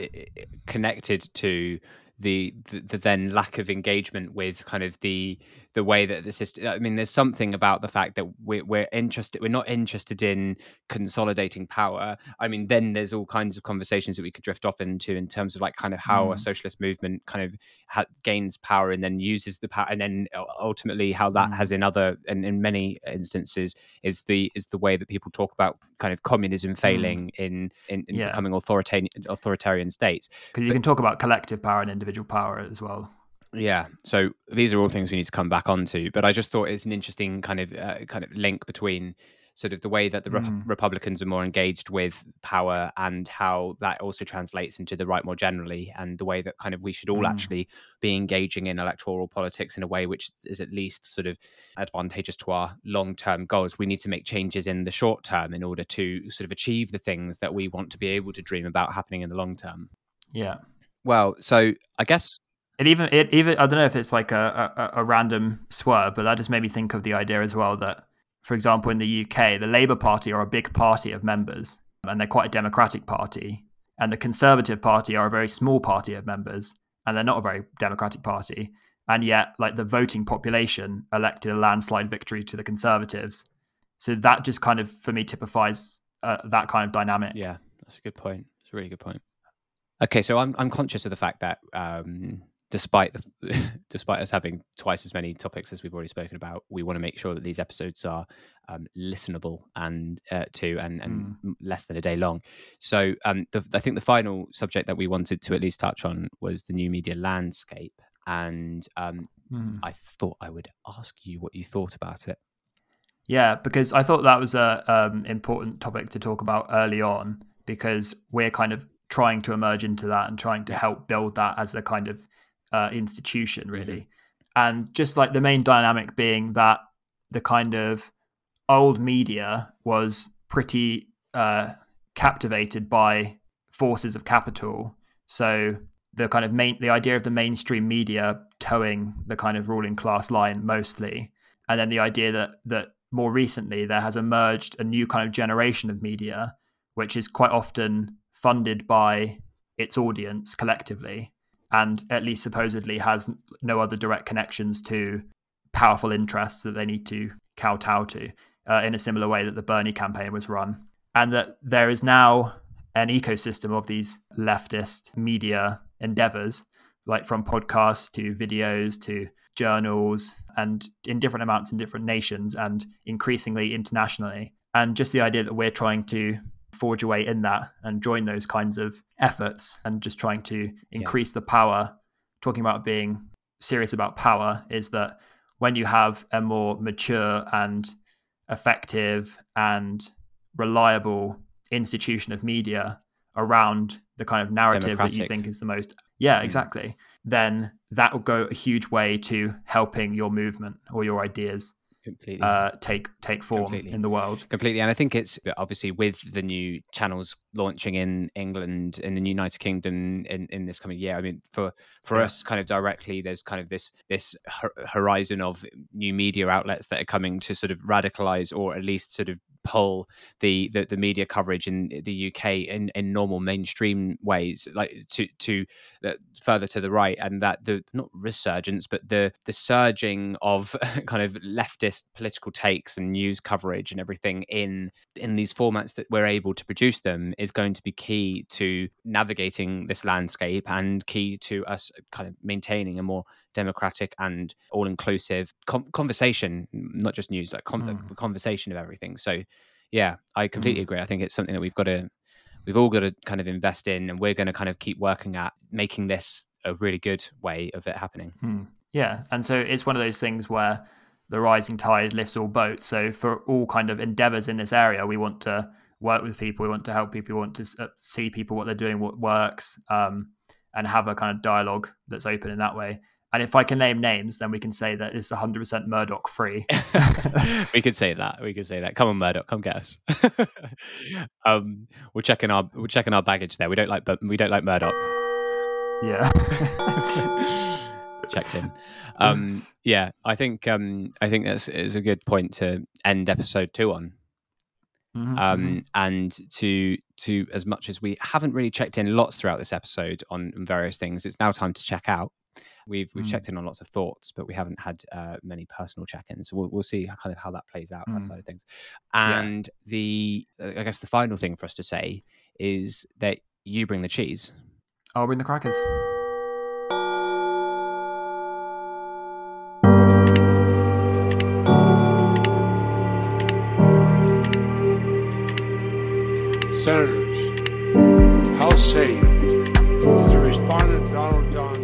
connected to the, the the then lack of engagement with kind of the the way that the system. I mean, there's something about the fact that we're we're interested. We're not interested in consolidating power. I mean, then there's all kinds of conversations that we could drift off into in terms of like kind of how a Mm. socialist movement kind of ha- gains power and then uses the power, and then ultimately how that Mm. has in other and in many instances is the is the way that people talk about kind of communism failing in in, in Yeah. becoming authoritarian authoritarian states. Because you can talk about collective power and individual power as well. Yeah, so these are all things we need to come back onto. But I just thought it's an interesting kind of uh, kind of link between sort of the way that the Re- Mm. Republicans are more engaged with power and how that also translates into the right more generally, and the way that kind of we should all Mm. actually be engaging in electoral politics in a way which is at least sort of advantageous to our long term goals. We need to make changes in the short term in order to sort of achieve the things that we want to be able to dream about happening in the long term. Yeah. Well, so I guess It even it even I don't know if it's like a, a, a random swerve, but that just made me think of the idea as well that, for example, in the UK, the Labour Party are a big party of members, and they're quite a democratic party, and the Conservative Party are a very small party of members, and they're not a very democratic party, and yet like the voting population elected a landslide victory to the Conservatives, so that just kind of for me typifies uh, that kind of dynamic. Yeah, that's a good point. It's a really good point. Okay, so I'm I'm conscious of the fact that um, despite the, despite us having twice as many topics as we've already spoken about, we want to make sure that these episodes are um, listenable and uh, to and and m less than a day long. So um, the, I think the final subject that we wanted to at least touch on was the new media landscape, and um, Mm. I thought I would ask you what you thought about it. Yeah, because I thought that was a um, important topic to talk about early on because we're kind of trying to emerge into that and trying to help build that as a kind of uh, institution, really. And just like the main dynamic being that the kind of old media was pretty uh, captivated by forces of capital. So the kind of main the idea of the mainstream media toeing the kind of ruling class line mostly, and then the idea that that more recently there has emerged a new kind of generation of media, which is quite often funded by its audience collectively, and at least supposedly has no other direct connections to powerful interests that they need to kowtow to, uh, in a similar way that the Bernie campaign was run, and that there is now an ecosystem of these leftist media endeavors, like from podcasts to videos to journals, and in different amounts in different nations and increasingly internationally. And just the idea that we're trying to forge a way in that and join those kinds of efforts and just trying to increase yeah. the power, talking about being serious about power, is that when you have a more mature and effective and reliable institution of media around the kind of narrative Democratic. that you think is the most yeah hmm. exactly mm. then that will go a huge way to helping your movement or your ideas completely. uh, take take form completely. in the world. Completely. And i think it's obviously with the new channels launching in england in the united kingdom in, in this coming year i mean for for yeah. us kind of directly there's kind of this this horizon of new media outlets that are coming to sort of radicalize or at least sort of pull the, the, the media coverage in the UK in, in normal mainstream ways, like to to uh, further to the right, and that the not resurgence, but the the surging of kind of leftist political takes and news coverage and everything in in these formats that we're able to produce them is going to be key to navigating this landscape and key to us kind of maintaining a more democratic and all inclusive com- conversation, not just news, like com- mm. the conversation of everything. So, yeah, I completely mm. agree. I think it's something that we've got to, we've all got to kind of invest in, and we're going to kind of keep working at making this a really good way of it happening. Mm. Yeah, and so it's one of those things where the rising tide lifts all boats. So for all kind of endeavors in this area, we want to work with people, we want to help people, we want to uh, see people what they're doing, what works, um, and have a kind of dialogue that's open in that way. And if I can name names, then we can say that it's 100% Murdoch free. we could say that. We could say that. Come on, Murdoch, come get us. um, we're checking our we're checking our baggage there. We don't like, but we don't like Murdoch. Yeah. Checked in. Um, yeah, I think um, I think that's is a good point to end episode two on. Mm-hmm, um, mm-hmm. and to to as much as we haven't really checked in lots throughout this episode on various things, it's now time to check out. We've we've mm. checked in on lots of thoughts, but we haven't had uh, many personal check-ins. So we'll, we'll see kind of how that plays out mm. that side of things. And yeah. the uh, I guess the final thing for us to say is that you bring the cheese. I'll bring the crackers. Senators, how say you? Is the respondent Donald John?